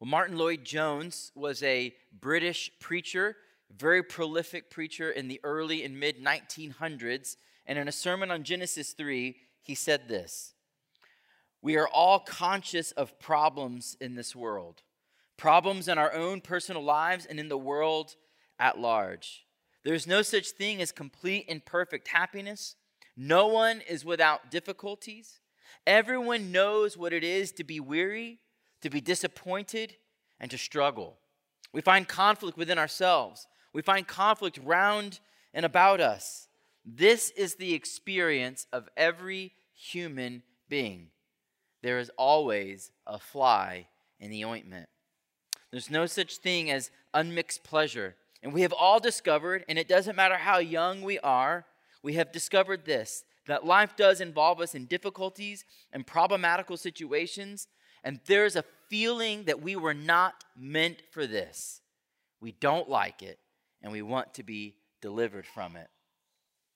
Well, Martyn Lloyd Jones was a British preacher, very prolific preacher in the early and mid 1900s. And in a sermon on Genesis 3, he said this We are all conscious of problems in this world, problems in our own personal lives and in the world at large. There's no such thing as complete and perfect happiness. No one is without difficulties. Everyone knows what it is to be weary, to be disappointed, and to struggle. We find conflict within ourselves. We find conflict round and about us. This is the experience of every human being. There is always a fly in the ointment. There's no such thing as unmixed pleasure. And we have all discovered, and it doesn't matter how young we are, we have discovered this that life does involve us in difficulties and problematical situations, and there's a feeling that we were not meant for this. We don't like it, and we want to be delivered from it.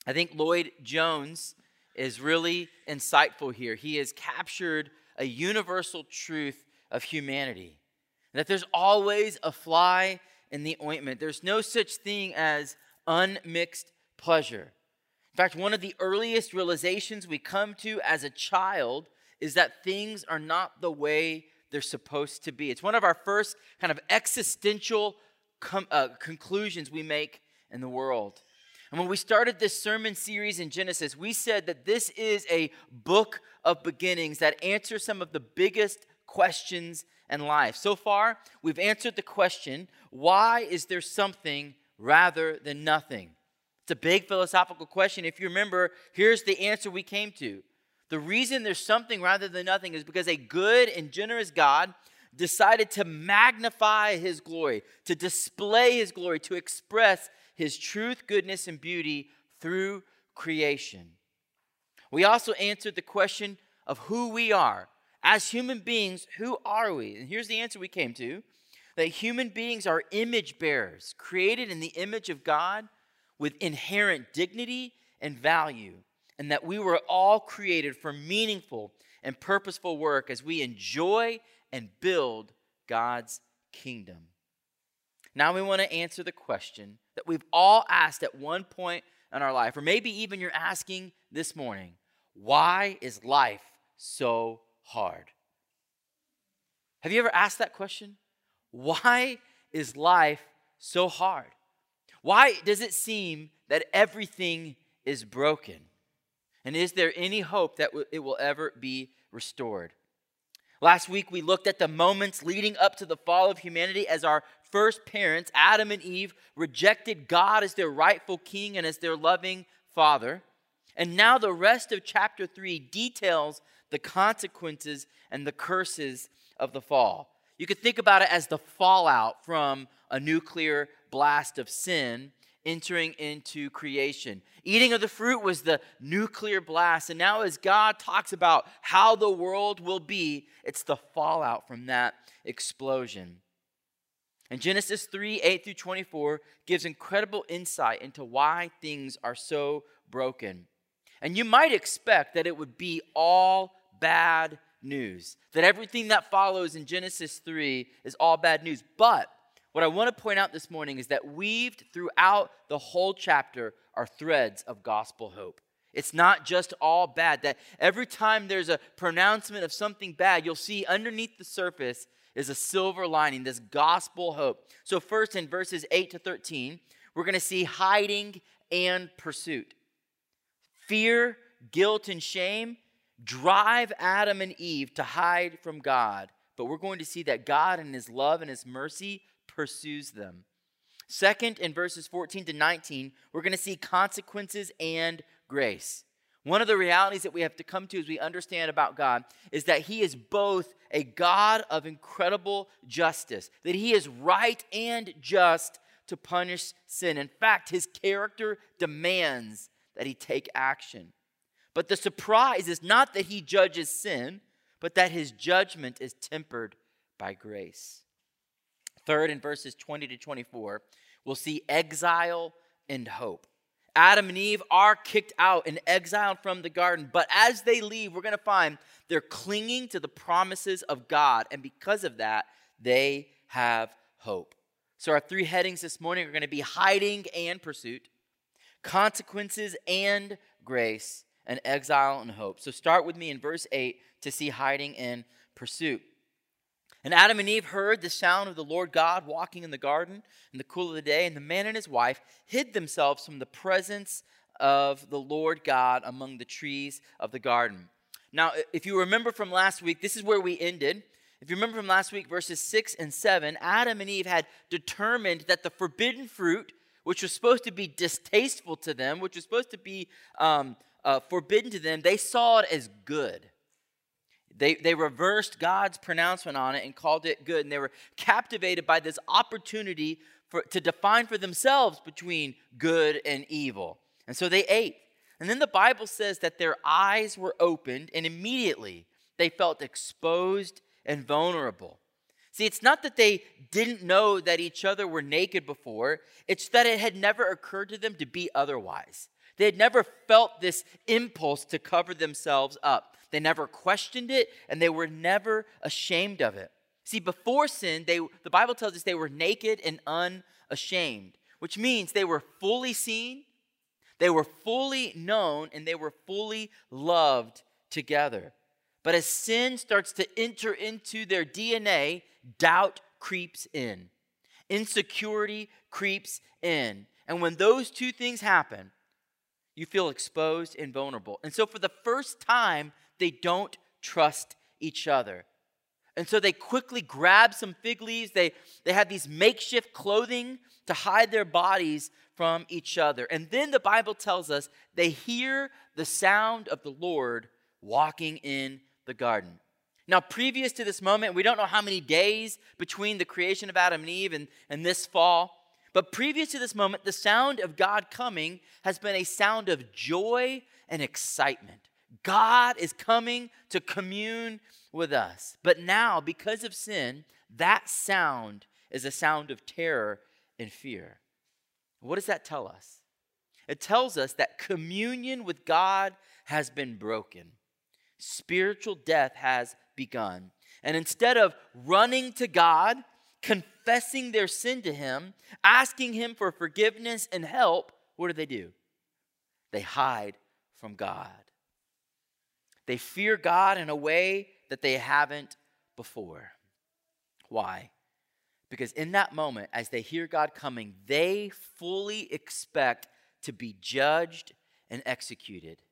I think Lloyd Jones is really insightful here. He has captured a universal truth of humanity that there's always a fly in the ointment. There's no such thing as unmixed pleasure. In fact, one of the earliest realizations we come to as a child is that things are not the way they're supposed to be. It's one of our first kind of existential com- uh, conclusions we make in the world. And when we started this sermon series in Genesis, we said that this is a book of beginnings that answers some of the biggest questions in life. So far, we've answered the question why is there something rather than nothing? It's a big philosophical question. If you remember, here's the answer we came to. The reason there's something rather than nothing is because a good and generous God decided to magnify his glory, to display his glory, to express his truth, goodness, and beauty through creation. We also answered the question of who we are. As human beings, who are we? And here's the answer we came to that human beings are image bearers, created in the image of God with inherent dignity and value, and that we were all created for meaningful and purposeful work as we enjoy and build God's kingdom. Now we want to answer the question that we've all asked at one point in our life, or maybe even you're asking this morning why is life so hard? Have you ever asked that question? Why is life so hard? Why does it seem that everything is broken? And is there any hope that it will ever be restored? Last week, we looked at the moments leading up to the fall of humanity as our first parents, Adam and Eve, rejected God as their rightful king and as their loving father. And now the rest of chapter 3 details the consequences and the curses of the fall. You could think about it as the fallout from a nuclear blast of sin entering into creation. Eating of the fruit was the nuclear blast. And now, as God talks about how the world will be, it's the fallout from that explosion. And Genesis 3 8 through 24 gives incredible insight into why things are so broken. And you might expect that it would be all bad news, that everything that follows in Genesis 3 is all bad news. But what I want to point out this morning is that weaved throughout the whole chapter are threads of gospel hope. It's not just all bad, that every time there's a pronouncement of something bad, you'll see underneath the surface is a silver lining, this gospel hope. So, first in verses 8 to 13, we're going to see hiding and pursuit. Fear, guilt, and shame drive Adam and Eve to hide from God, but we're going to see that God, in His love and His mercy, pursues them. Second, in verses 14 to 19, we're going to see consequences and grace. One of the realities that we have to come to as we understand about God is that He is both a God of incredible justice, that He is right and just to punish sin. In fact, His character demands that He take action. But the surprise is not that He judges sin, but that His judgment is tempered by grace. Third, in verses 20 to 24, we'll see exile and hope. Adam and Eve are kicked out and exiled from the garden. But as they leave, we're going to find they're clinging to the promises of God. And because of that, they have hope. So, our three headings this morning are going to be hiding and pursuit, consequences and grace, and exile and hope. So, start with me in verse 8 to see hiding and pursuit. And Adam and Eve heard the sound of the Lord God walking in the garden in the cool of the day, and the man and his wife hid themselves from the presence of the Lord God among the trees of the garden. Now, if you remember from last week, this is where we ended. If you remember from last week, verses 6 and 7, Adam and Eve had determined that the forbidden fruit, which was supposed to be distasteful to them, which was supposed to be um, uh, forbidden to them, they saw it as good. They, they reversed God's pronouncement on it and called it good. And they were captivated by this opportunity for, to define for themselves between good and evil. And so they ate. And then the Bible says that their eyes were opened, and immediately they felt exposed and vulnerable. See, it's not that they didn't know that each other were naked before, it's that it had never occurred to them to be otherwise. They had never felt this impulse to cover themselves up. They never questioned it, and they were never ashamed of it. See, before sin, they, the Bible tells us they were naked and unashamed, which means they were fully seen, they were fully known, and they were fully loved together. But as sin starts to enter into their DNA, doubt creeps in, insecurity creeps in. And when those two things happen, you feel exposed and vulnerable. And so, for the first time, they don't trust each other. And so they quickly grab some fig leaves. They, they have these makeshift clothing to hide their bodies from each other. And then the Bible tells us they hear the sound of the Lord walking in the garden. Now, previous to this moment, we don't know how many days between the creation of Adam and Eve and, and this fall, but previous to this moment, the sound of God coming has been a sound of joy and excitement. God is coming to commune with us. But now, because of sin, that sound is a sound of terror and fear. What does that tell us? It tells us that communion with God has been broken, spiritual death has begun. And instead of running to God, confessing their sin to Him, asking Him for forgiveness and help, what do they do? They hide from God. They fear God in a way that they haven't before. Why? Because in that moment, as they hear God coming, they fully expect to be judged and executed.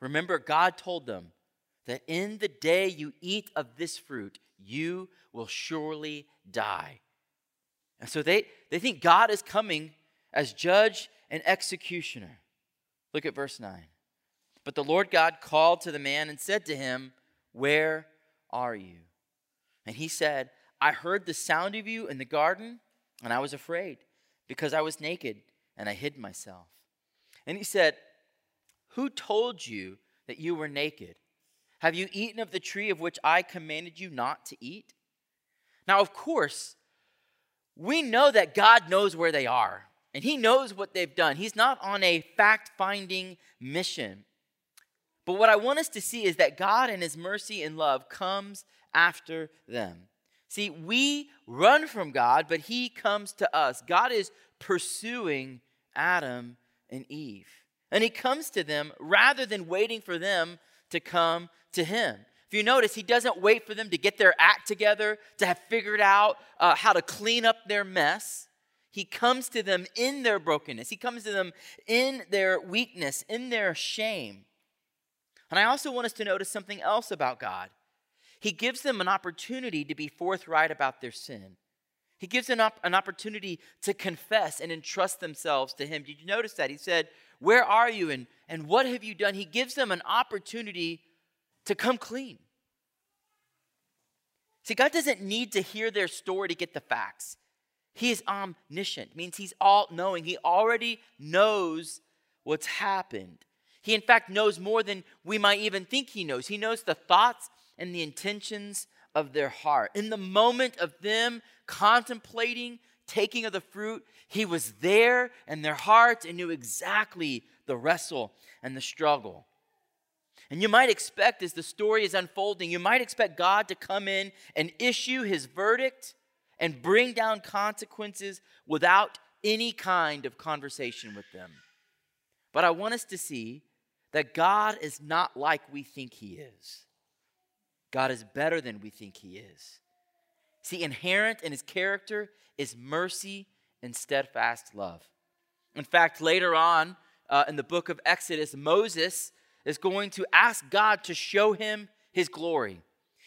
Remember, God told them that in the day you eat of this fruit, you will surely die. And so they, they think God is coming as judge and executioner. Look at verse 9. But the Lord God called to the man and said to him, Where are you? And he said, I heard the sound of you in the garden, and I was afraid, because I was naked, and I hid myself. And he said, Who told you that you were naked? Have you eaten of the tree of which I commanded you not to eat? Now, of course, we know that God knows where they are, and He knows what they've done. He's not on a fact finding mission. But what I want us to see is that God in his mercy and love comes after them. See, we run from God, but he comes to us. God is pursuing Adam and Eve. And he comes to them rather than waiting for them to come to him. If you notice, he doesn't wait for them to get their act together, to have figured out uh, how to clean up their mess. He comes to them in their brokenness, he comes to them in their weakness, in their shame. And I also want us to notice something else about God. He gives them an opportunity to be forthright about their sin. He gives them an opportunity to confess and entrust themselves to Him. Did you notice that? He said, Where are you and, and what have you done? He gives them an opportunity to come clean. See, God doesn't need to hear their story to get the facts. He is omniscient, means He's all knowing. He already knows what's happened. He, in fact, knows more than we might even think he knows. He knows the thoughts and the intentions of their heart. In the moment of them contemplating taking of the fruit, he was there in their hearts and knew exactly the wrestle and the struggle. And you might expect, as the story is unfolding, you might expect God to come in and issue his verdict and bring down consequences without any kind of conversation with them. But I want us to see that God is not like we think He is. God is better than we think He is. See, inherent in His character is mercy and steadfast love. In fact, later on uh, in the book of Exodus, Moses is going to ask God to show him His glory.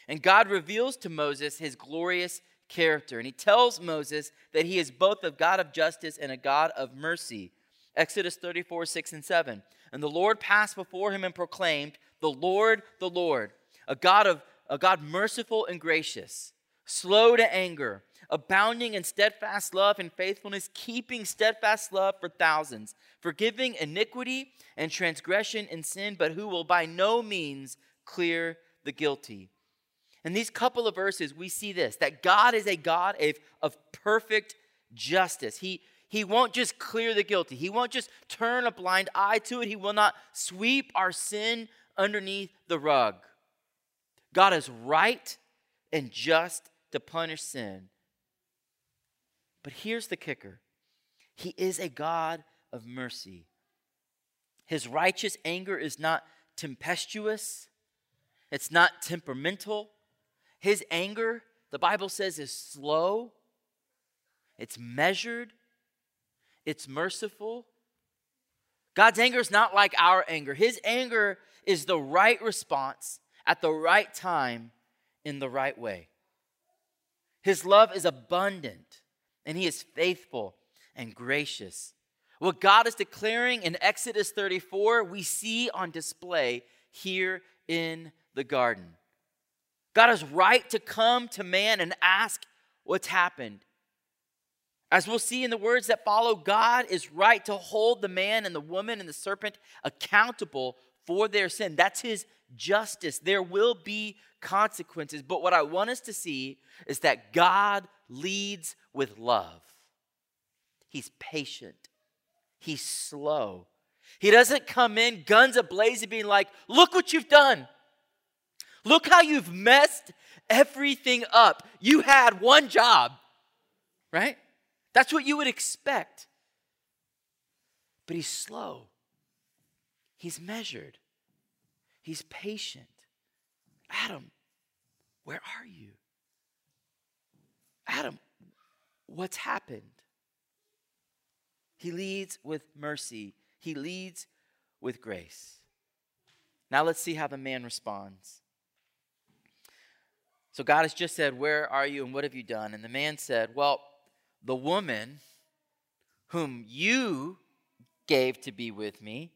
And God reveals to Moses His glorious character. And He tells Moses that He is both a God of justice and a God of mercy. Exodus 34, 6 and 7. And the Lord passed before him and proclaimed, The Lord, the Lord, a God of a God merciful and gracious, slow to anger, abounding in steadfast love and faithfulness, keeping steadfast love for thousands, forgiving iniquity and transgression and sin, but who will by no means clear the guilty. In these couple of verses, we see this that God is a God of, of perfect justice. He, he won't just clear the guilty, He won't just turn a blind eye to it, He will not sweep our sin underneath the rug. God is right and just to punish sin. But here's the kicker He is a God of mercy. His righteous anger is not tempestuous, it's not temperamental. His anger, the Bible says, is slow, it's measured, it's merciful. God's anger is not like our anger. His anger is the right response at the right time in the right way. His love is abundant and he is faithful and gracious. What God is declaring in Exodus 34, we see on display here in the garden. God is right to come to man and ask what's happened. As we'll see in the words that follow, God is right to hold the man and the woman and the serpent accountable for their sin. That's his justice. There will be consequences. But what I want us to see is that God leads with love. He's patient, He's slow. He doesn't come in guns ablaze and being like, look what you've done. Look how you've messed everything up. You had one job, right? That's what you would expect. But he's slow, he's measured, he's patient. Adam, where are you? Adam, what's happened? He leads with mercy, he leads with grace. Now let's see how the man responds. So God has just said, Where are you and what have you done? And the man said, Well, the woman whom you gave to be with me,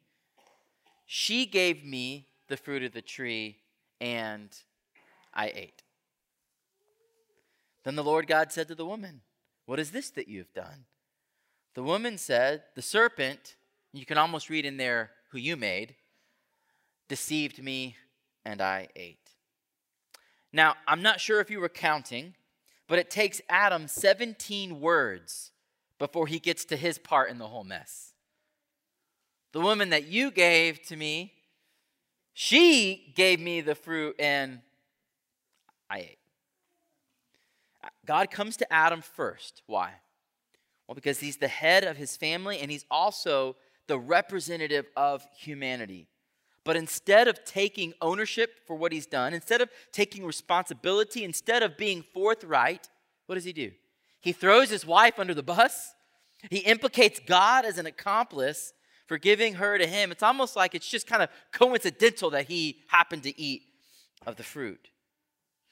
she gave me the fruit of the tree and I ate. Then the Lord God said to the woman, What is this that you have done? The woman said, The serpent, you can almost read in there who you made, deceived me and I ate. Now, I'm not sure if you were counting, but it takes Adam 17 words before he gets to his part in the whole mess. The woman that you gave to me, she gave me the fruit and I ate. God comes to Adam first. Why? Well, because he's the head of his family and he's also the representative of humanity. But instead of taking ownership for what he's done, instead of taking responsibility, instead of being forthright, what does he do? He throws his wife under the bus. He implicates God as an accomplice for giving her to him. It's almost like it's just kind of coincidental that he happened to eat of the fruit.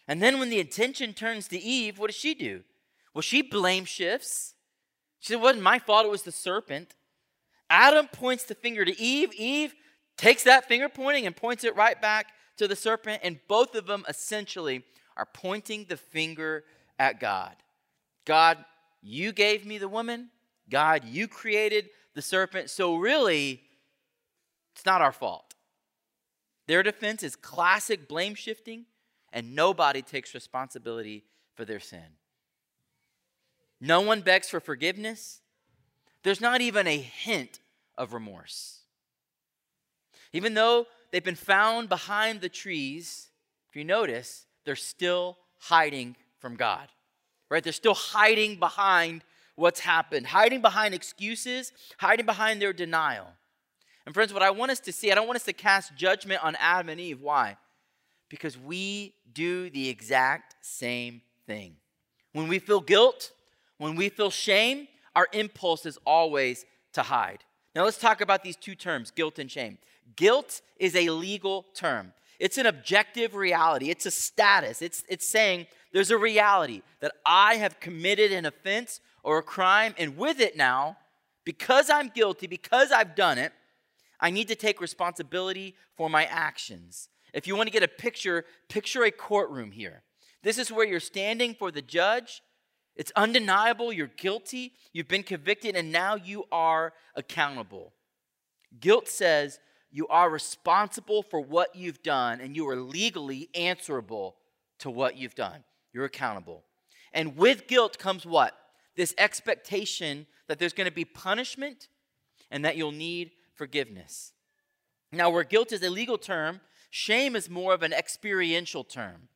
And then when the attention turns to Eve, what does she do? Well, she blame shifts. She said, It wasn't my fault, it was the serpent. Adam points the finger to Eve. Eve takes that finger pointing and points it right back to the serpent, and both of them essentially are pointing the finger at God. God, you gave me the woman. God, you created the serpent. So, really, it's not our fault. Their defense is classic blame shifting, and nobody takes responsibility for their sin. No one begs for forgiveness. There's not even a hint of remorse. Even though they've been found behind the trees, if you notice, they're still hiding from God. right? They're still hiding behind what's happened, hiding behind excuses, hiding behind their denial. And friends, what I want us to see, I don't want us to cast judgment on Adam and Eve. Why? Because we do the exact same thing. When we feel guilt, when we feel shame, our impulse is always to hide. Now let's talk about these two terms, guilt and shame. Guilt is a legal term. It's an objective reality. It's a status. It's, it's saying there's a reality that I have committed an offense or a crime, and with it now, because I'm guilty, because I've done it, I need to take responsibility for my actions. If you want to get a picture, picture a courtroom here. This is where you're standing for the judge. It's undeniable, you're guilty, you've been convicted, and now you are accountable. Guilt says you are responsible for what you've done, and you are legally answerable to what you've done. You're accountable. And with guilt comes what? This expectation that there's going to be punishment and that you'll need forgiveness. Now, where guilt is a legal term, shame is more of an experiential term.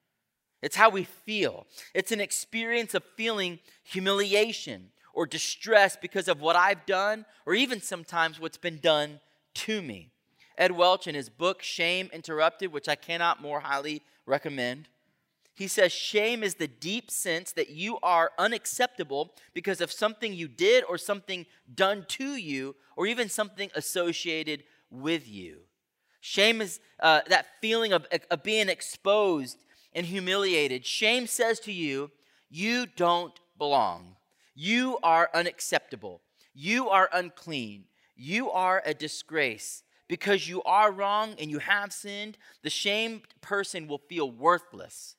It's how we feel. It's an experience of feeling humiliation or distress because of what I've done, or even sometimes what's been done to me. Ed Welch, in his book Shame Interrupted, which I cannot more highly recommend, he says shame is the deep sense that you are unacceptable because of something you did or something done to you or even something associated with you. Shame is uh, that feeling of, of being exposed and humiliated. Shame says to you, you don't belong. You are unacceptable. You are unclean. You are a disgrace. Because you are wrong and you have sinned, the shamed person will feel worthless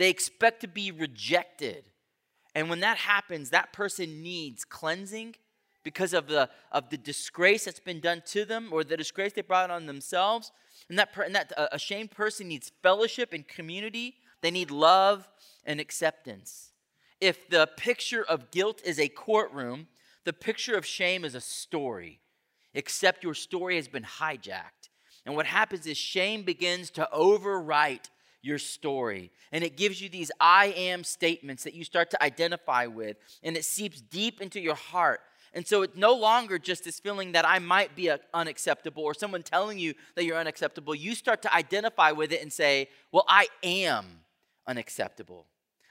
they expect to be rejected. And when that happens, that person needs cleansing because of the, of the disgrace that's been done to them or the disgrace they brought on themselves. And that, and that uh, ashamed person needs fellowship and community. They need love and acceptance. If the picture of guilt is a courtroom, the picture of shame is a story, except your story has been hijacked. And what happens is shame begins to overwrite your story. And it gives you these I am statements that you start to identify with, and it seeps deep into your heart. And so it's no longer just this feeling that I might be unacceptable or someone telling you that you're unacceptable. You start to identify with it and say, Well, I am unacceptable.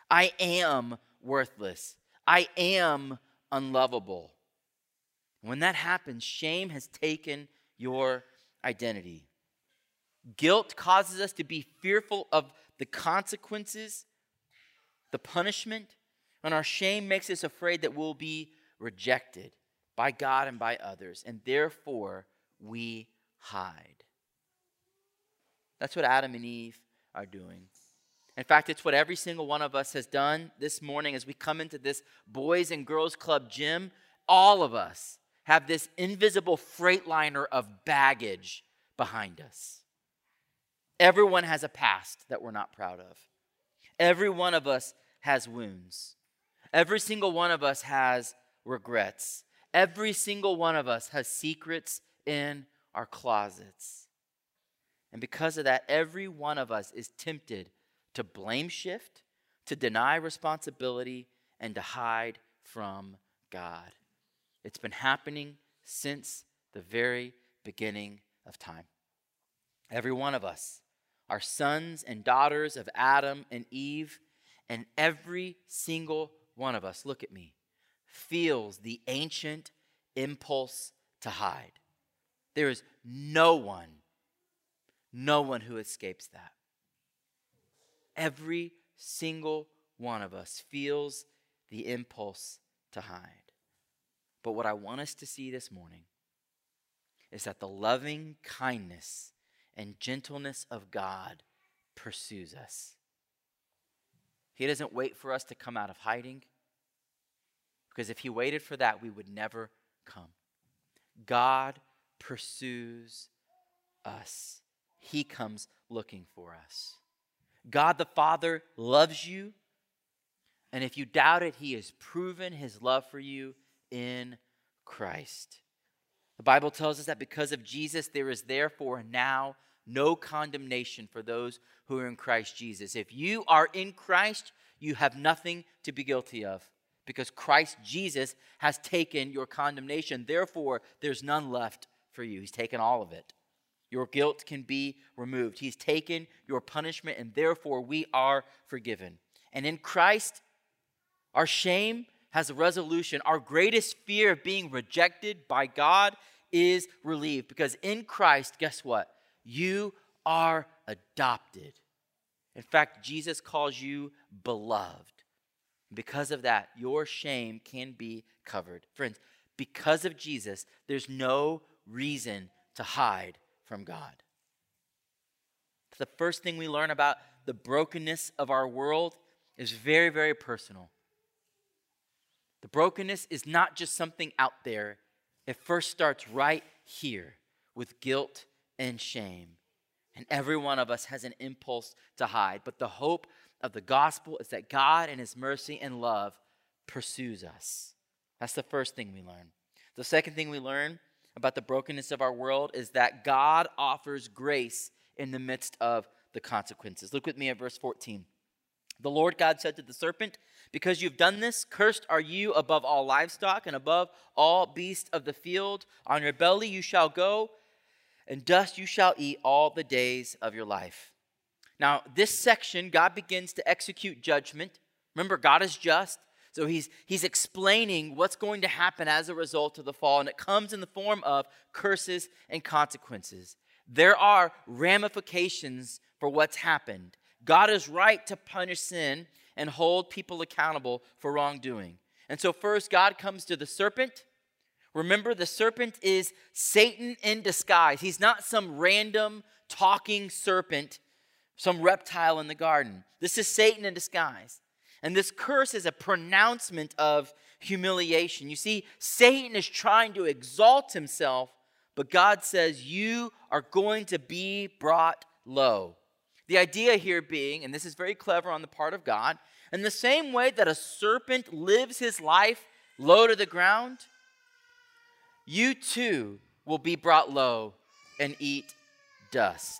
I am worthless. I am unlovable. When that happens, shame has taken your identity. Guilt causes us to be fearful of the consequences, the punishment, and our shame makes us afraid that we'll be rejected by God and by others, and therefore we hide. That's what Adam and Eve are doing. In fact, it's what every single one of us has done this morning as we come into this Boys and Girls Club gym. All of us have this invisible freight liner of baggage behind us. Everyone has a past that we're not proud of. Every one of us has wounds. Every single one of us has regrets. Every single one of us has secrets in our closets. And because of that, every one of us is tempted to blame shift, to deny responsibility, and to hide from God. It's been happening since the very beginning of time. Every one of us are sons and daughters of Adam and Eve, and every single one of us, look at me, feels the ancient impulse to hide. There is no one, no one who escapes that. Every single one of us feels the impulse to hide. But what I want us to see this morning is that the loving kindness and gentleness of God pursues us. He doesn't wait for us to come out of hiding, because if He waited for that, we would never come. God pursues us, He comes looking for us. God the Father loves you, and if you doubt it, He has proven His love for you in Christ. The Bible tells us that because of Jesus, there is therefore now no condemnation for those who are in Christ Jesus. If you are in Christ, you have nothing to be guilty of because Christ Jesus has taken your condemnation. Therefore, there's none left for you. He's taken all of it. Your guilt can be removed. He's taken your punishment, and therefore we are forgiven. And in Christ, our shame has a resolution. Our greatest fear of being rejected by God is relieved because in Christ, guess what? You are adopted. In fact, Jesus calls you beloved. Because of that, your shame can be covered. Friends, because of Jesus, there's no reason to hide from God. The first thing we learn about the brokenness of our world is very, very personal. The brokenness is not just something out there, it first starts right here with guilt and shame. And every one of us has an impulse to hide. But the hope of the gospel is that God, in His mercy and love, pursues us. That's the first thing we learn. The second thing we learn about the brokenness of our world is that God offers grace in the midst of the consequences. Look with me at verse 14. The Lord God said to the serpent, Because you've done this, cursed are you above all livestock and above all beasts of the field. On your belly you shall go, and dust you shall eat all the days of your life. Now, this section, God begins to execute judgment. Remember, God is just. So he's, he's explaining what's going to happen as a result of the fall, and it comes in the form of curses and consequences. There are ramifications for what's happened. God is right to punish sin and hold people accountable for wrongdoing. And so, first, God comes to the serpent. Remember, the serpent is Satan in disguise. He's not some random talking serpent some reptile in the garden. This is Satan in disguise. And this curse is a pronouncement of humiliation. You see, Satan is trying to exalt himself, but God says, You are going to be brought low. The idea here being, and this is very clever on the part of God, in the same way that a serpent lives his life low to the ground, you too will be brought low and eat dust.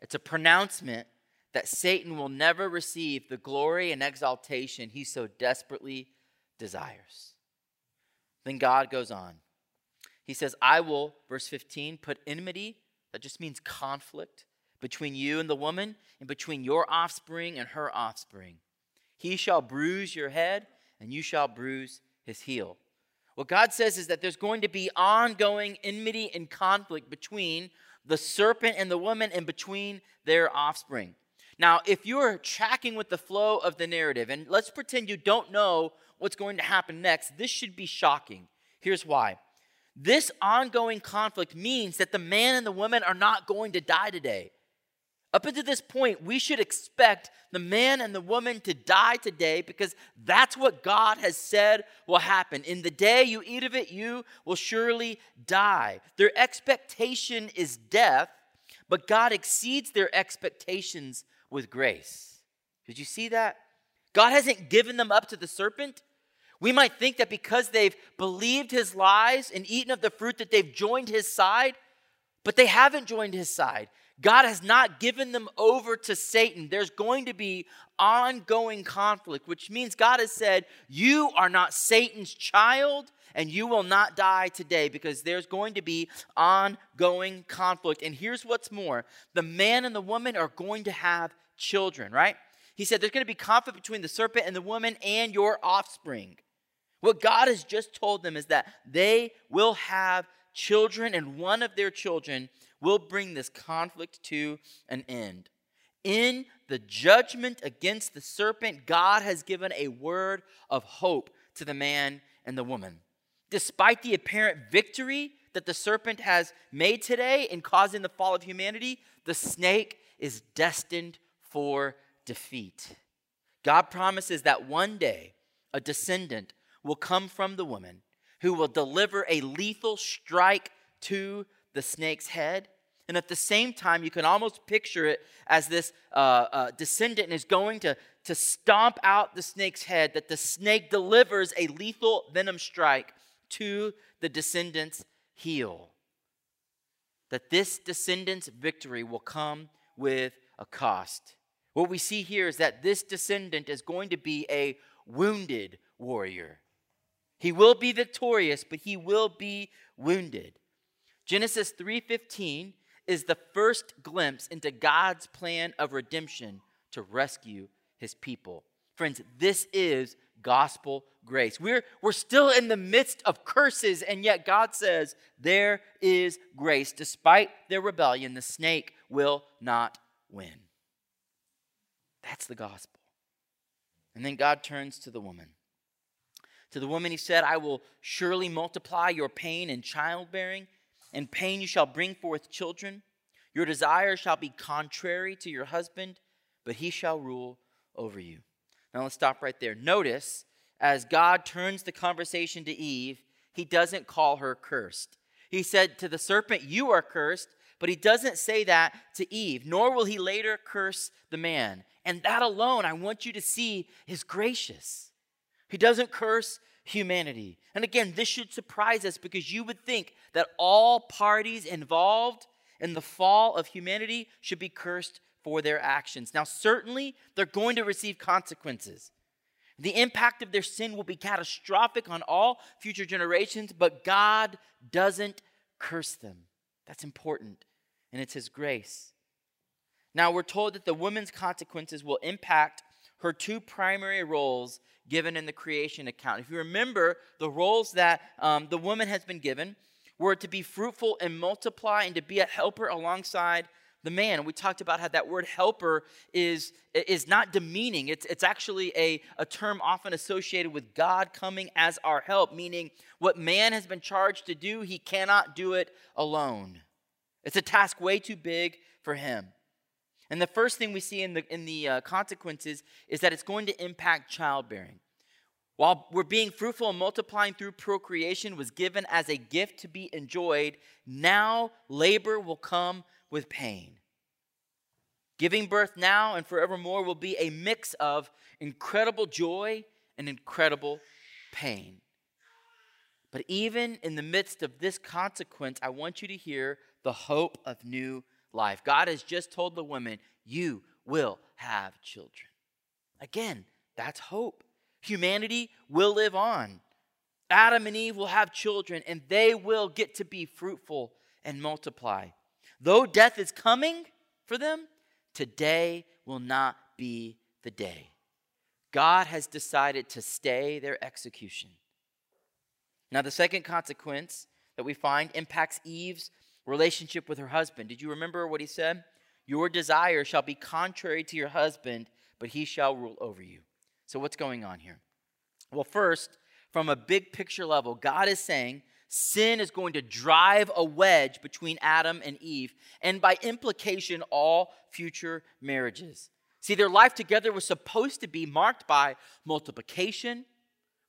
It's a pronouncement that Satan will never receive the glory and exaltation he so desperately desires. Then God goes on. He says, I will, verse 15, put enmity, that just means conflict, between you and the woman, and between your offspring and her offspring. He shall bruise your head, and you shall bruise his heel. What God says is that there's going to be ongoing enmity and conflict between the serpent and the woman and between their offspring. Now, if you're tracking with the flow of the narrative, and let's pretend you don't know what's going to happen next, this should be shocking. Here's why. This ongoing conflict means that the man and the woman are not going to die today. Up until this point, we should expect the man and the woman to die today because that's what God has said will happen. In the day you eat of it, you will surely die. Their expectation is death, but God exceeds their expectations with grace. Did you see that? God hasn't given them up to the serpent. We might think that because they've believed his lies and eaten of the fruit that they've joined his side, but they haven't joined his side. God has not given them over to Satan. There's going to be ongoing conflict, which means God has said, You are not Satan's child, and you will not die today because there's going to be ongoing conflict. And here's what's more the man and the woman are going to have children, right? He said, There's going to be conflict between the serpent and the woman and your offspring. What God has just told them is that they will have children, and one of their children will bring this conflict to an end. In the judgment against the serpent, God has given a word of hope to the man and the woman. Despite the apparent victory that the serpent has made today in causing the fall of humanity, the snake is destined for defeat. God promises that one day a descendant will come from the woman who will deliver a lethal strike to the snake's head. And at the same time, you can almost picture it as this uh, uh, descendant is going to, to stomp out the snake's head, that the snake delivers a lethal venom strike to the descendant's heel. That this descendant's victory will come with a cost. What we see here is that this descendant is going to be a wounded warrior. He will be victorious, but he will be wounded. Genesis 3:15 is the first glimpse into God's plan of redemption to rescue his people. Friends, this is gospel grace. We're, we're still in the midst of curses, and yet God says there is grace. Despite their rebellion, the snake will not win. That's the gospel. And then God turns to the woman. To the woman, he said, I will surely multiply your pain in childbearing. In pain you shall bring forth children. Your desire shall be contrary to your husband, but he shall rule over you. Now let's stop right there. Notice, as God turns the conversation to Eve, he doesn't call her cursed. He said to the serpent, You are cursed, but he doesn't say that to Eve, nor will he later curse the man. And that alone, I want you to see, is gracious. He doesn't curse humanity. And again, this should surprise us because you would think that all parties involved in the fall of humanity should be cursed for their actions. Now, certainly, they're going to receive consequences. The impact of their sin will be catastrophic on all future generations, but God doesn't curse them. That's important, and it's His grace. Now, we're told that the woman's consequences will impact her two primary roles given in the creation account. If you remember, the roles that um, the woman has been given were to be fruitful and multiply and to be a helper alongside the man. We talked about how that word helper is, is not demeaning. It's, it's actually a, a term often associated with God coming as our help, meaning what man has been charged to do, he cannot do it alone. It's a task way too big for him. And the first thing we see in the, in the uh, consequences is that it's going to impact childbearing. While we're being fruitful and multiplying through procreation was given as a gift to be enjoyed, now labor will come with pain. Giving birth now and forevermore will be a mix of incredible joy and incredible pain. But even in the midst of this consequence, I want you to hear the hope of new life. God has just told the woman, You will have children. Again, that's hope. Humanity will live on. Adam and Eve will have children, and they will get to be fruitful and multiply. Though death is coming for them, today will not be the day. God has decided to stay their execution. Now, the second consequence that we find impacts Eve's relationship with her husband. Did you remember what he said? Your desire shall be contrary to your husband, but he shall rule over you. So, what's going on here? Well, first, from a big picture level, God is saying sin is going to drive a wedge between Adam and Eve, and by implication, all future marriages. See, their life together was supposed to be marked by multiplication,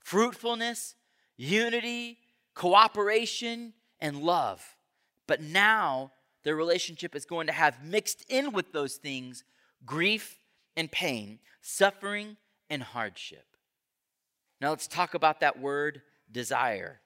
fruitfulness, unity, cooperation, and love. But now their relationship is going to have mixed in with those things grief and pain, suffering and hardship. Now let's talk about that word desire.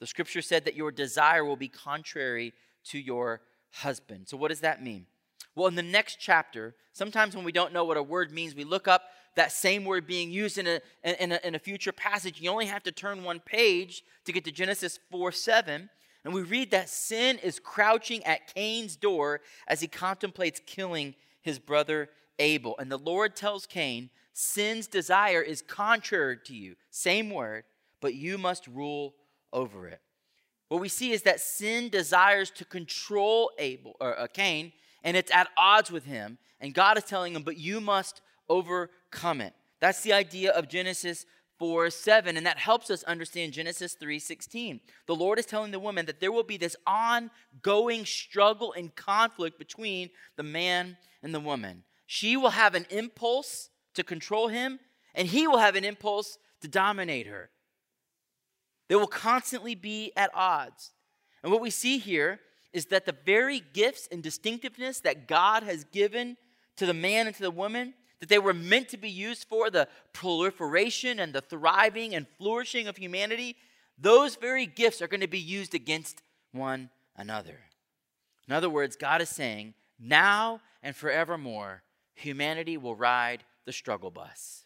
The scripture said that your desire will be contrary to your husband. So, what does that mean? Well, in the next chapter, sometimes when we don't know what a word means, we look up that same word being used in a, in a, in a future passage. You only have to turn one page to get to Genesis 4 7. And we read that sin is crouching at Cain's door as he contemplates killing his brother Abel. And the Lord tells Cain, Sin's desire is contrary to you. Same word, but you must rule over it. What we see is that sin desires to control Abel or uh, Cain, and it's at odds with him. And God is telling him, but you must overcome it. That's the idea of Genesis 4 7 and that helps us understand genesis 3 16 the lord is telling the woman that there will be this ongoing struggle and conflict between the man and the woman. She will have an impulse to control him and he will have an impulse to dominate her. They will constantly be at odds. And what we see here is that the very gifts and distinctiveness that God has given to the man and to the woman, that they were meant to be used for the proliferation and the thriving and flourishing of humanity, those very gifts are going to be used against one another. In other words, God is saying, now and forevermore, humanity will ride the struggle bus.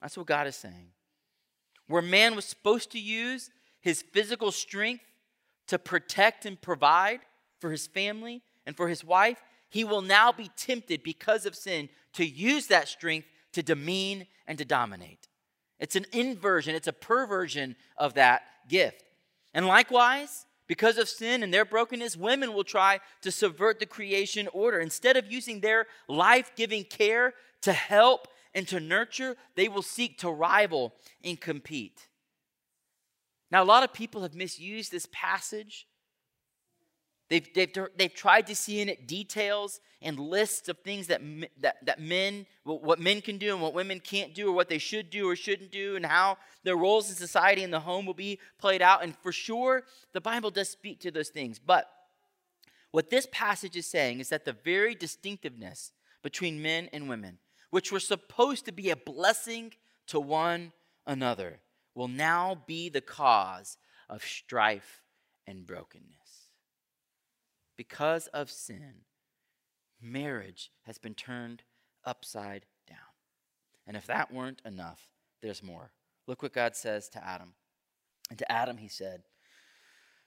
That's what God is saying. Where man was supposed to use his physical strength to protect and provide for his family and for his wife, he will now be tempted because of sin to use that strength to demean and to dominate. It's an inversion, it's a perversion of that gift. And likewise, because of sin and their brokenness, women will try to subvert the creation order. Instead of using their life giving care to help and to nurture, they will seek to rival and compete. Now, a lot of people have misused this passage They've, they've, they've tried to see in it details and lists of things that, that, that men, what men can do and what women can't do, or what they should do or shouldn't do, and how their roles in society and the home will be played out. And for sure, the Bible does speak to those things. But what this passage is saying is that the very distinctiveness between men and women, which were supposed to be a blessing to one another, will now be the cause of strife and brokenness because of sin, marriage has been turned upside down. And if that weren't enough, there's more. Look what God says to Adam. And to Adam, he said,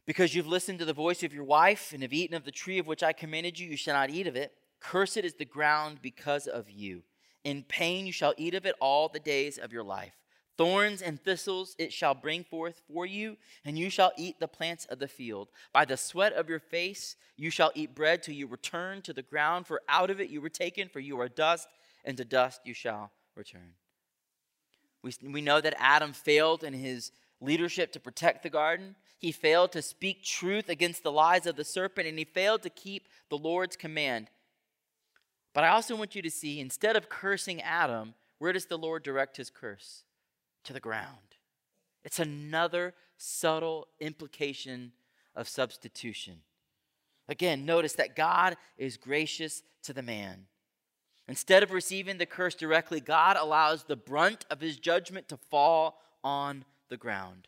Because you've listened to the voice of your wife and have eaten of the tree of which I commanded you, you shall not eat of it. Cursed is the ground because of you. In pain you shall eat of it all the days of your life. Thorns and thistles it shall bring forth for you, and you shall eat the plants of the field. By the sweat of your face you shall eat bread till you return to the ground, for out of it you were taken, for you are dust, and to dust you shall return. We, we know that Adam failed in his leadership to protect the garden. He failed to speak truth against the lies of the serpent, and he failed to keep the Lord's command. But I also want you to see instead of cursing Adam, where does the Lord direct his curse? To the ground. It's another subtle implication of substitution. Again, notice that God is gracious to the man. Instead of receiving the curse directly, God allows the brunt of his judgment to fall on the ground.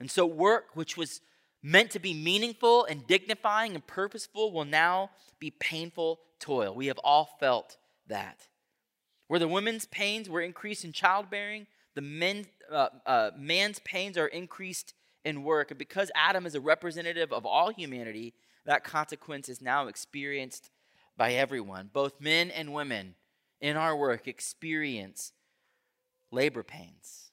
And so, work, which was meant to be meaningful and dignifying and purposeful, will now be painful toil. We have all felt that. Where the women's pains were increased in childbearing, the men, uh, uh, man's pains are increased in work. And because Adam is a representative of all humanity, that consequence is now experienced by everyone. Both men and women in our work experience labor pains.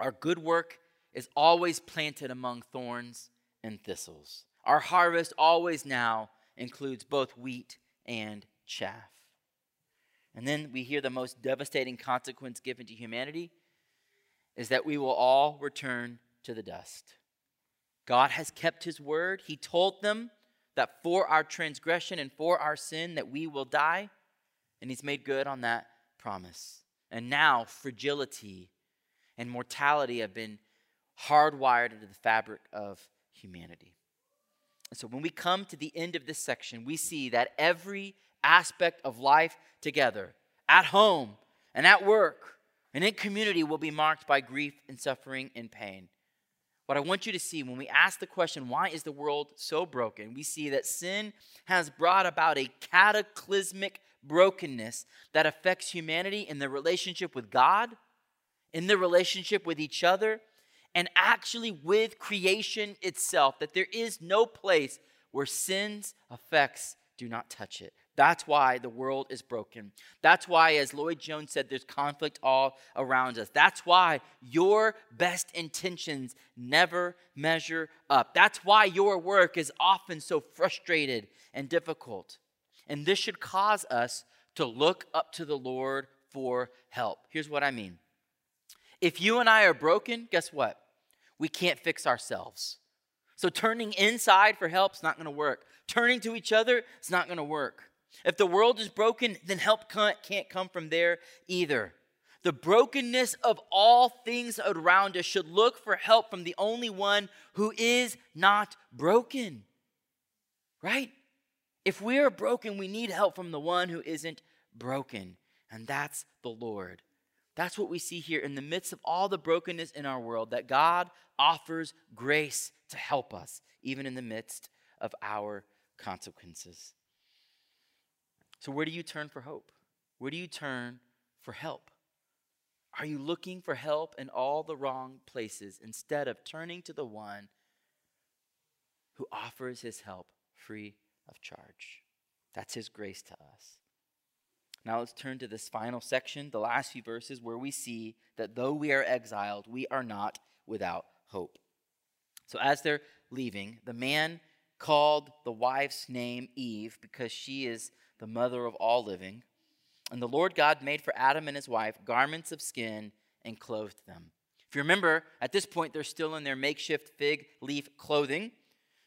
Our good work is always planted among thorns and thistles. Our harvest always now includes both wheat and chaff. And then we hear the most devastating consequence given to humanity is that we will all return to the dust. God has kept his word. He told them that for our transgression and for our sin that we will die, and he's made good on that promise. And now fragility and mortality have been hardwired into the fabric of humanity. And so when we come to the end of this section, we see that every aspect of life together, at home and at work and in community, will be marked by grief and suffering and pain. What I want you to see when we ask the question, why is the world so broken? We see that sin has brought about a cataclysmic brokenness that affects humanity in the relationship with God, in the relationship with each other, and actually with creation itself. That there is no place where sin's effects do not touch it. That's why the world is broken. That's why, as Lloyd Jones said, there's conflict all around us. That's why your best intentions never measure up. That's why your work is often so frustrated and difficult. And this should cause us to look up to the Lord for help. Here's what I mean if you and I are broken, guess what? We can't fix ourselves. So turning inside for help is not going to work. Turning to each other is not going to work. If the world is broken, then help can't come from there either. The brokenness of all things around us should look for help from the only one who is not broken. Right? If we are broken, we need help from the one who isn't broken, and that's the Lord. That's what we see here in the midst of all the brokenness in our world, that God offers grace to help us, even in the midst of our consequences. So, where do you turn for hope? Where do you turn for help? Are you looking for help in all the wrong places instead of turning to the one who offers his help free of charge? That's his grace to us. Now let's turn to this final section, the last few verses, where we see that though we are exiled, we are not without hope. So as they're leaving, the man called the wife's name Eve because she is the mother of all living. And the Lord God made for Adam and his wife garments of skin and clothed them. If you remember, at this point, they're still in their makeshift fig leaf clothing.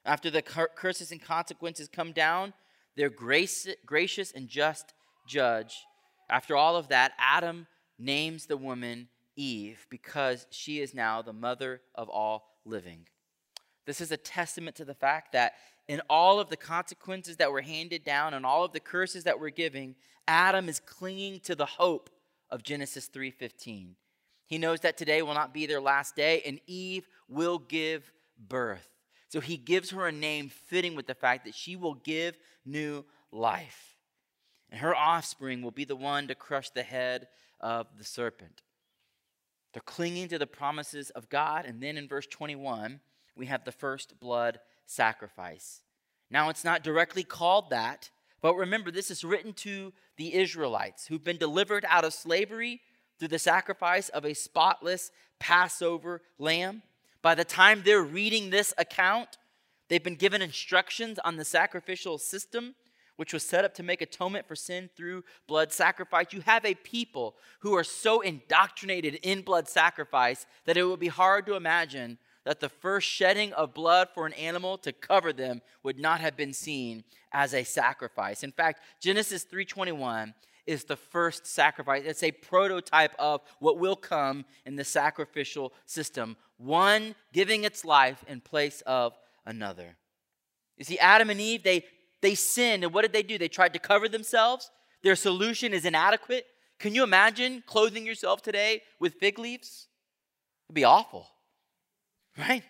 After the curses and consequences come down, their grace, gracious and just judge. After all of that, Adam names the woman Eve because she is now the mother of all living. This is a testament to the fact that in all of the consequences that were handed down and all of the curses that we're giving, Adam is clinging to the hope of Genesis 3:15. He knows that today will not be their last day and Eve will give birth. So he gives her a name fitting with the fact that she will give new life. And her offspring will be the one to crush the head of the serpent. They're clinging to the promises of God. And then in verse 21, we have the first blood sacrifice. Now, it's not directly called that, but remember, this is written to the Israelites who've been delivered out of slavery through the sacrifice of a spotless Passover lamb. By the time they're reading this account, they've been given instructions on the sacrificial system, which was set up to make atonement for sin through blood sacrifice. You have a people who are so indoctrinated in blood sacrifice that it would be hard to imagine that the first shedding of blood for an animal to cover them would not have been seen as a sacrifice. In fact, Genesis 3:21 is the first sacrifice. It's a prototype of what will come in the sacrificial system, one giving its life in place of another. You see, Adam and Eve, they, they sinned, and what did they do? They tried to cover themselves. Their solution is inadequate. Can you imagine clothing yourself today with fig leaves? It'd be awful, right?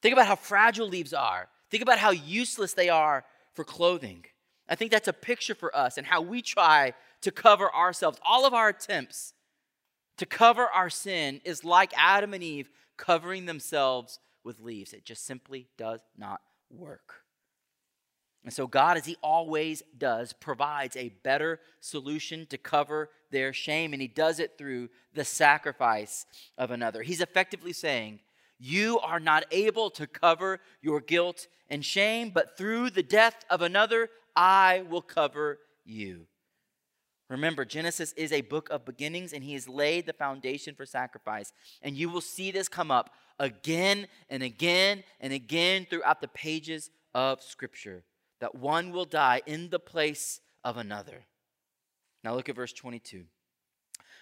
Think about how fragile leaves are. Think about how useless they are for clothing. I think that's a picture for us and how we try to cover ourselves. All of our attempts to cover our sin is like Adam and Eve covering themselves with leaves. It just simply does not work. And so, God, as He always does, provides a better solution to cover their shame, and He does it through the sacrifice of another. He's effectively saying, You are not able to cover your guilt and shame, but through the death of another, I will cover you. Remember, Genesis is a book of beginnings, and he has laid the foundation for sacrifice. And you will see this come up again and again and again throughout the pages of Scripture that one will die in the place of another. Now look at verse 22.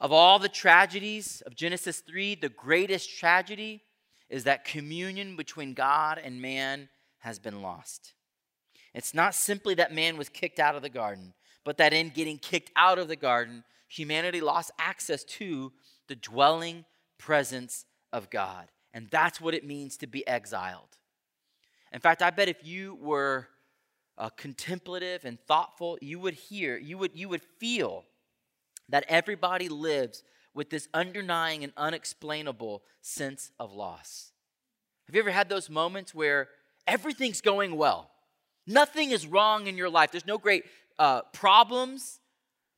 Of all the tragedies of Genesis 3, the greatest tragedy is that communion between God and man has been lost. It's not simply that man was kicked out of the garden, but that in getting kicked out of the garden, humanity lost access to the dwelling presence of God. And that's what it means to be exiled. In fact, I bet if you were uh, contemplative and thoughtful, you would hear, you would, you would feel that everybody lives with this underlying and unexplainable sense of loss. Have you ever had those moments where everything's going well? Nothing is wrong in your life. There's no great uh, problems.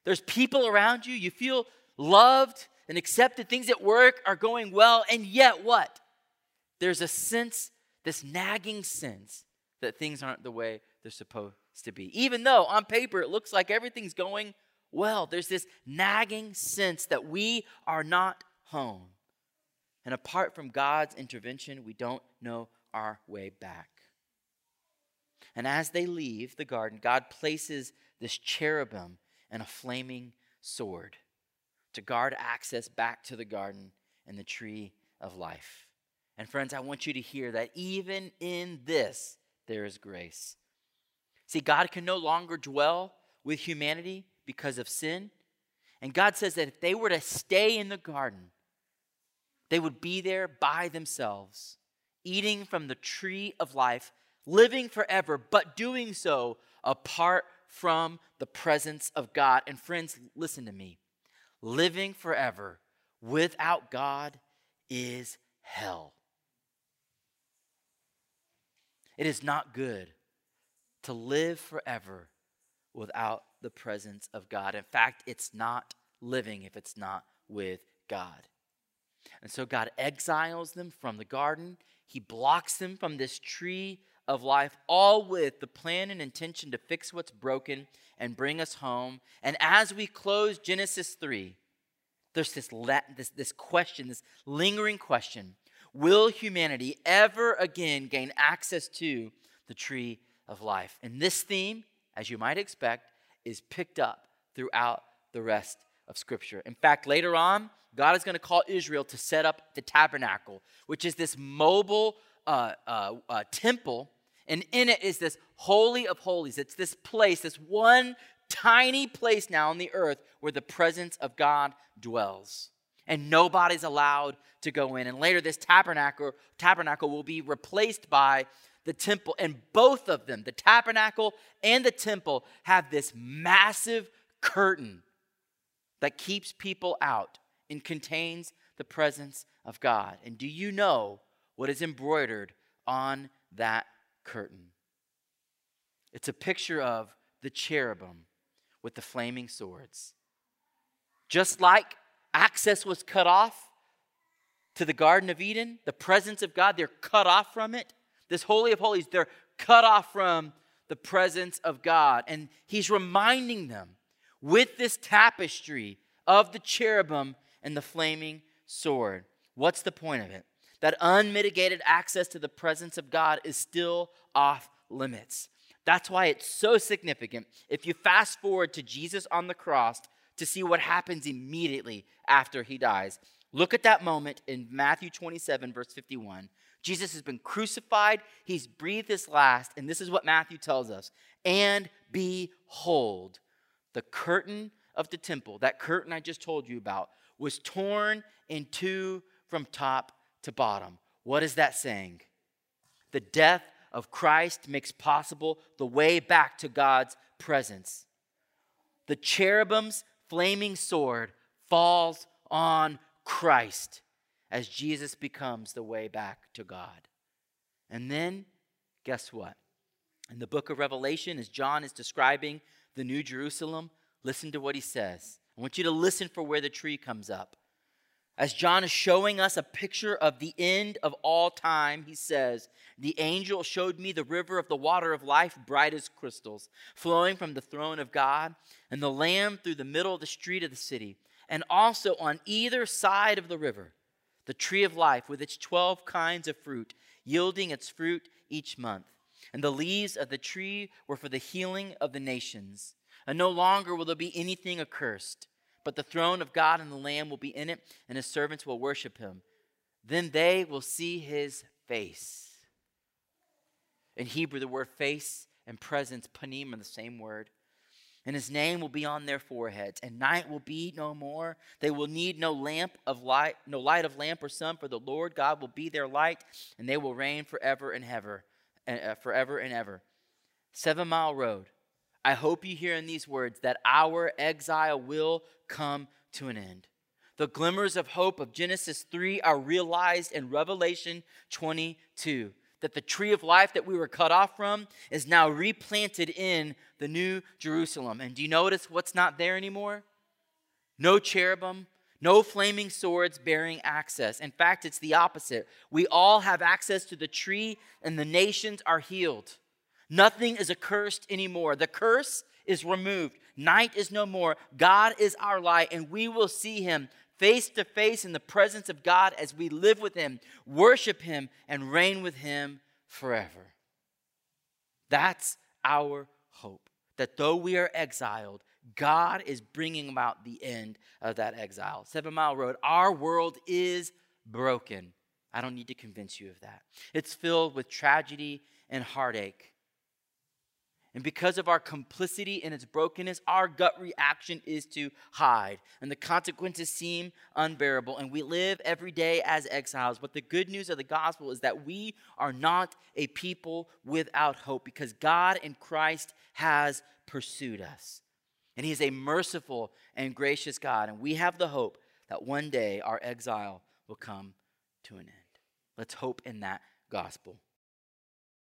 There's people around you. You feel loved and accepted. Things at work are going well. And yet, what? There's a sense, this nagging sense, that things aren't the way they're supposed to be. Even though on paper it looks like everything's going well, there's this nagging sense that we are not home. And apart from God's intervention, we don't know our way back. And as they leave the garden, God places this cherubim and a flaming sword to guard access back to the garden and the tree of life. And friends, I want you to hear that even in this, there is grace. See, God can no longer dwell with humanity because of sin. And God says that if they were to stay in the garden, they would be there by themselves, eating from the tree of life, living forever, but doing so apart from the presence of God. And friends, listen to me. Living forever without God is hell. It is not good to live forever without the presence of God. In fact, it's not living if it's not with God. And so God exiles them from the garden. He blocks them from this tree of life, all with the plan and intention to fix what's broken and bring us home. And as we close Genesis 3, there's this, this, this question, this lingering question Will humanity ever again gain access to the tree of life? And this theme, as you might expect, is picked up throughout the rest of Scripture. In fact, later on, God is going to call Israel to set up the tabernacle, which is this mobile uh, uh, uh, temple. And in it is this holy of holies. It's this place, this one tiny place now on the earth where the presence of God dwells. And nobody's allowed to go in. And later, this tabernacle, tabernacle will be replaced by the temple. And both of them, the tabernacle and the temple, have this massive curtain that keeps people out and contains the presence of God. And do you know what is embroidered on that curtain? It's a picture of the cherubim with the flaming swords. Just like access was cut off to the Garden of Eden, the presence of God, they're cut off from it. This Holy of Holies, they're cut off from the presence of God. And he's reminding them with this tapestry of the cherubim and the flaming sword. What's the point of it? That unmitigated access to the presence of God is still off limits. That's why it's so significant. If you fast forward to Jesus on the cross to see what happens immediately after he dies, look at that moment in Matthew 27, verse 51. Jesus has been crucified, he's breathed his last, and this is what Matthew tells us. And behold, the curtain of the temple, that curtain I just told you about, was torn in two from top to bottom. What is that saying? The death of Christ makes possible the way back to God's presence. The cherubim's flaming sword falls on Christ as Jesus becomes the way back to God. And then, guess what? In the book of Revelation, as John is describing the New Jerusalem, listen to what he says. I want you to listen for where the tree comes up. As John is showing us a picture of the end of all time, he says, The angel showed me the river of the water of life, bright as crystals, flowing from the throne of God, and the Lamb through the middle of the street of the city, and also on either side of the river, the tree of life with its 12 kinds of fruit, yielding its fruit each month. And the leaves of the tree were for the healing of the nations. And no longer will there be anything accursed but the throne of God and the Lamb will be in it, and his servants will worship him. Then they will see his face. In Hebrew, the word face and presence, panim, are the same word. And his name will be on their foreheads, and night will be no more. They will need no lamp of light, no light of lamp or sun, for the Lord God will be their light, and they will reign forever and ever, uh, forever and ever. Seven Mile Road. I hope you hear in these words that our exile will come to an end. The glimmers of hope of Genesis 3 are realized in Revelation 22 that the tree of life that we were cut off from is now replanted in the new Jerusalem. And do you notice what's not there anymore? No cherubim, no flaming swords bearing access. In fact, it's the opposite. We all have access to the tree, and the nations are healed. Nothing is accursed anymore. The curse is removed. Night is no more. God is our light, and we will see him face to face in the presence of God as we live with him, worship him, and reign with him forever. That's our hope. That though we are exiled, God is bringing about the end of that exile. Seven Mile Road, our world is broken. I don't need to convince you of that. It's filled with tragedy and heartache. And because of our complicity in its brokenness, our gut reaction is to hide. And the consequences seem unbearable. And we live every day as exiles. But the good news of the gospel is that we are not a people without hope because God in Christ has pursued us. And He is a merciful and gracious God. And we have the hope that one day our exile will come to an end. Let's hope in that gospel.